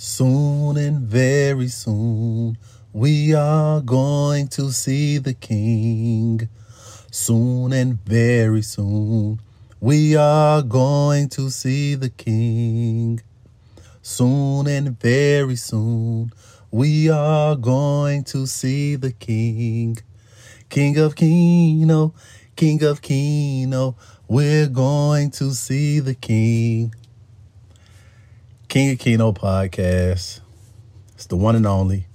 Soon and very soon, we are going to see the King. Soon and very soon, we are going to see the King. Soon and very soon, we are going to see the King. King of Kino, King of Kino, we're going to see the King. King of Kino podcast. It's the one and only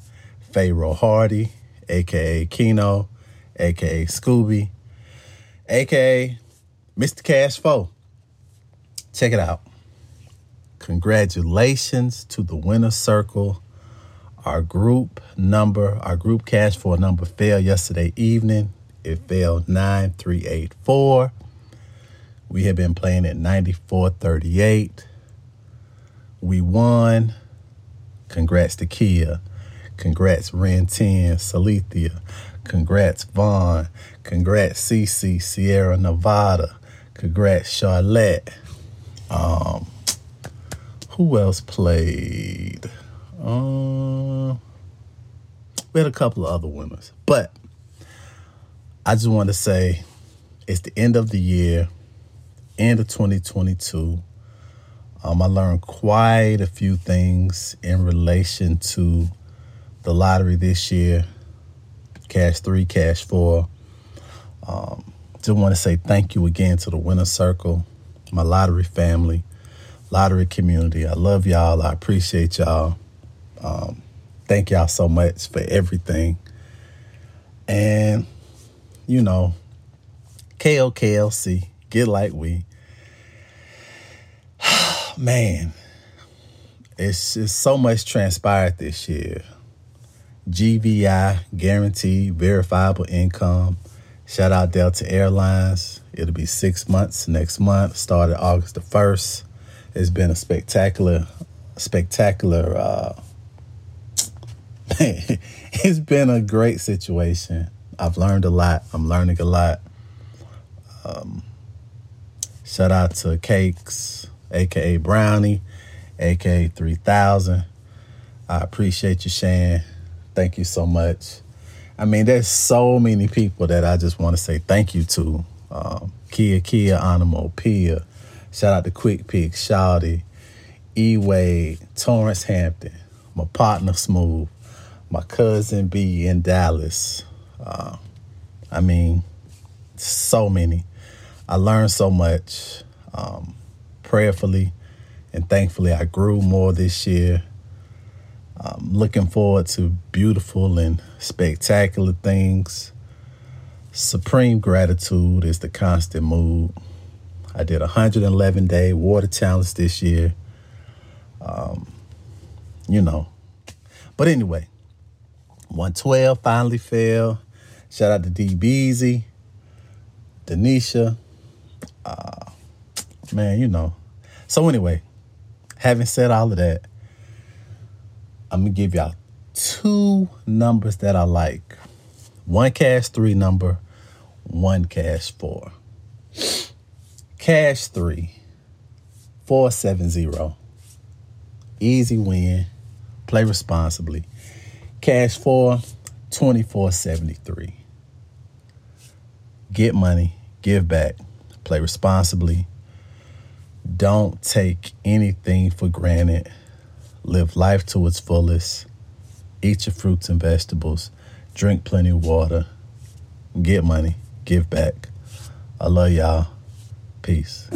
Pharaoh Hardy, aka Kino, aka Scooby, aka Mr. Cash Foe. Check it out. Congratulations to the winner circle. Our group number, our group cash four number fell yesterday evening. It fell 9384. We have been playing at 9438. We won. Congrats to Kia. Congrats Ren 10, Salithia. Congrats Vaughn. Congrats CC, Sierra Nevada. Congrats Charlotte. Um, who else played? Um, we had a couple of other winners, but I just want to say it's the end of the year, end of 2022. Um, I learned quite a few things in relation to the lottery this year, Cash 3, Cash 4. Um, just want to say thank you again to the Winner Circle, my lottery family, lottery community. I love y'all. I appreciate y'all. Um, thank y'all so much for everything. And, you know, KOKLC, get like we man, it's just so much transpired this year. GVI, guaranteed verifiable income. Shout out Delta Airlines. It'll be six months next month. Started August the 1st. It's been a spectacular, spectacular, uh, it's been a great situation. I've learned a lot. I'm learning a lot. Um, shout out to Cakes aka Brownie, aka 3000. I appreciate you, Shan. Thank you so much. I mean, there's so many people that I just want to say thank you to. Um, Kia Kia Animo, Pia. Shout out to Quick Pick, Shawty, E Wade, Torrance Hampton, my partner Smooth, my cousin B in Dallas. Uh, I mean, so many. I learned so much. Um, prayerfully and thankfully I grew more this year. I'm looking forward to beautiful and spectacular things. Supreme gratitude is the constant mood. I did a 111 day water challenge this year. Um, you know. But anyway, 112 finally fell. Shout out to D Beezy, Denisha. Uh, man, you know, so anyway, having said all of that, I'm gonna give y'all two numbers that I like. One cash three number, one cash four. Cash three, 470. Easy win. Play responsibly. Cash four, 2473. Get money, give back, play responsibly don't take anything for granted. Live life to its fullest. Eat your fruits and vegetables. Drink plenty of water. Get money. Give back. I love y'all. Peace.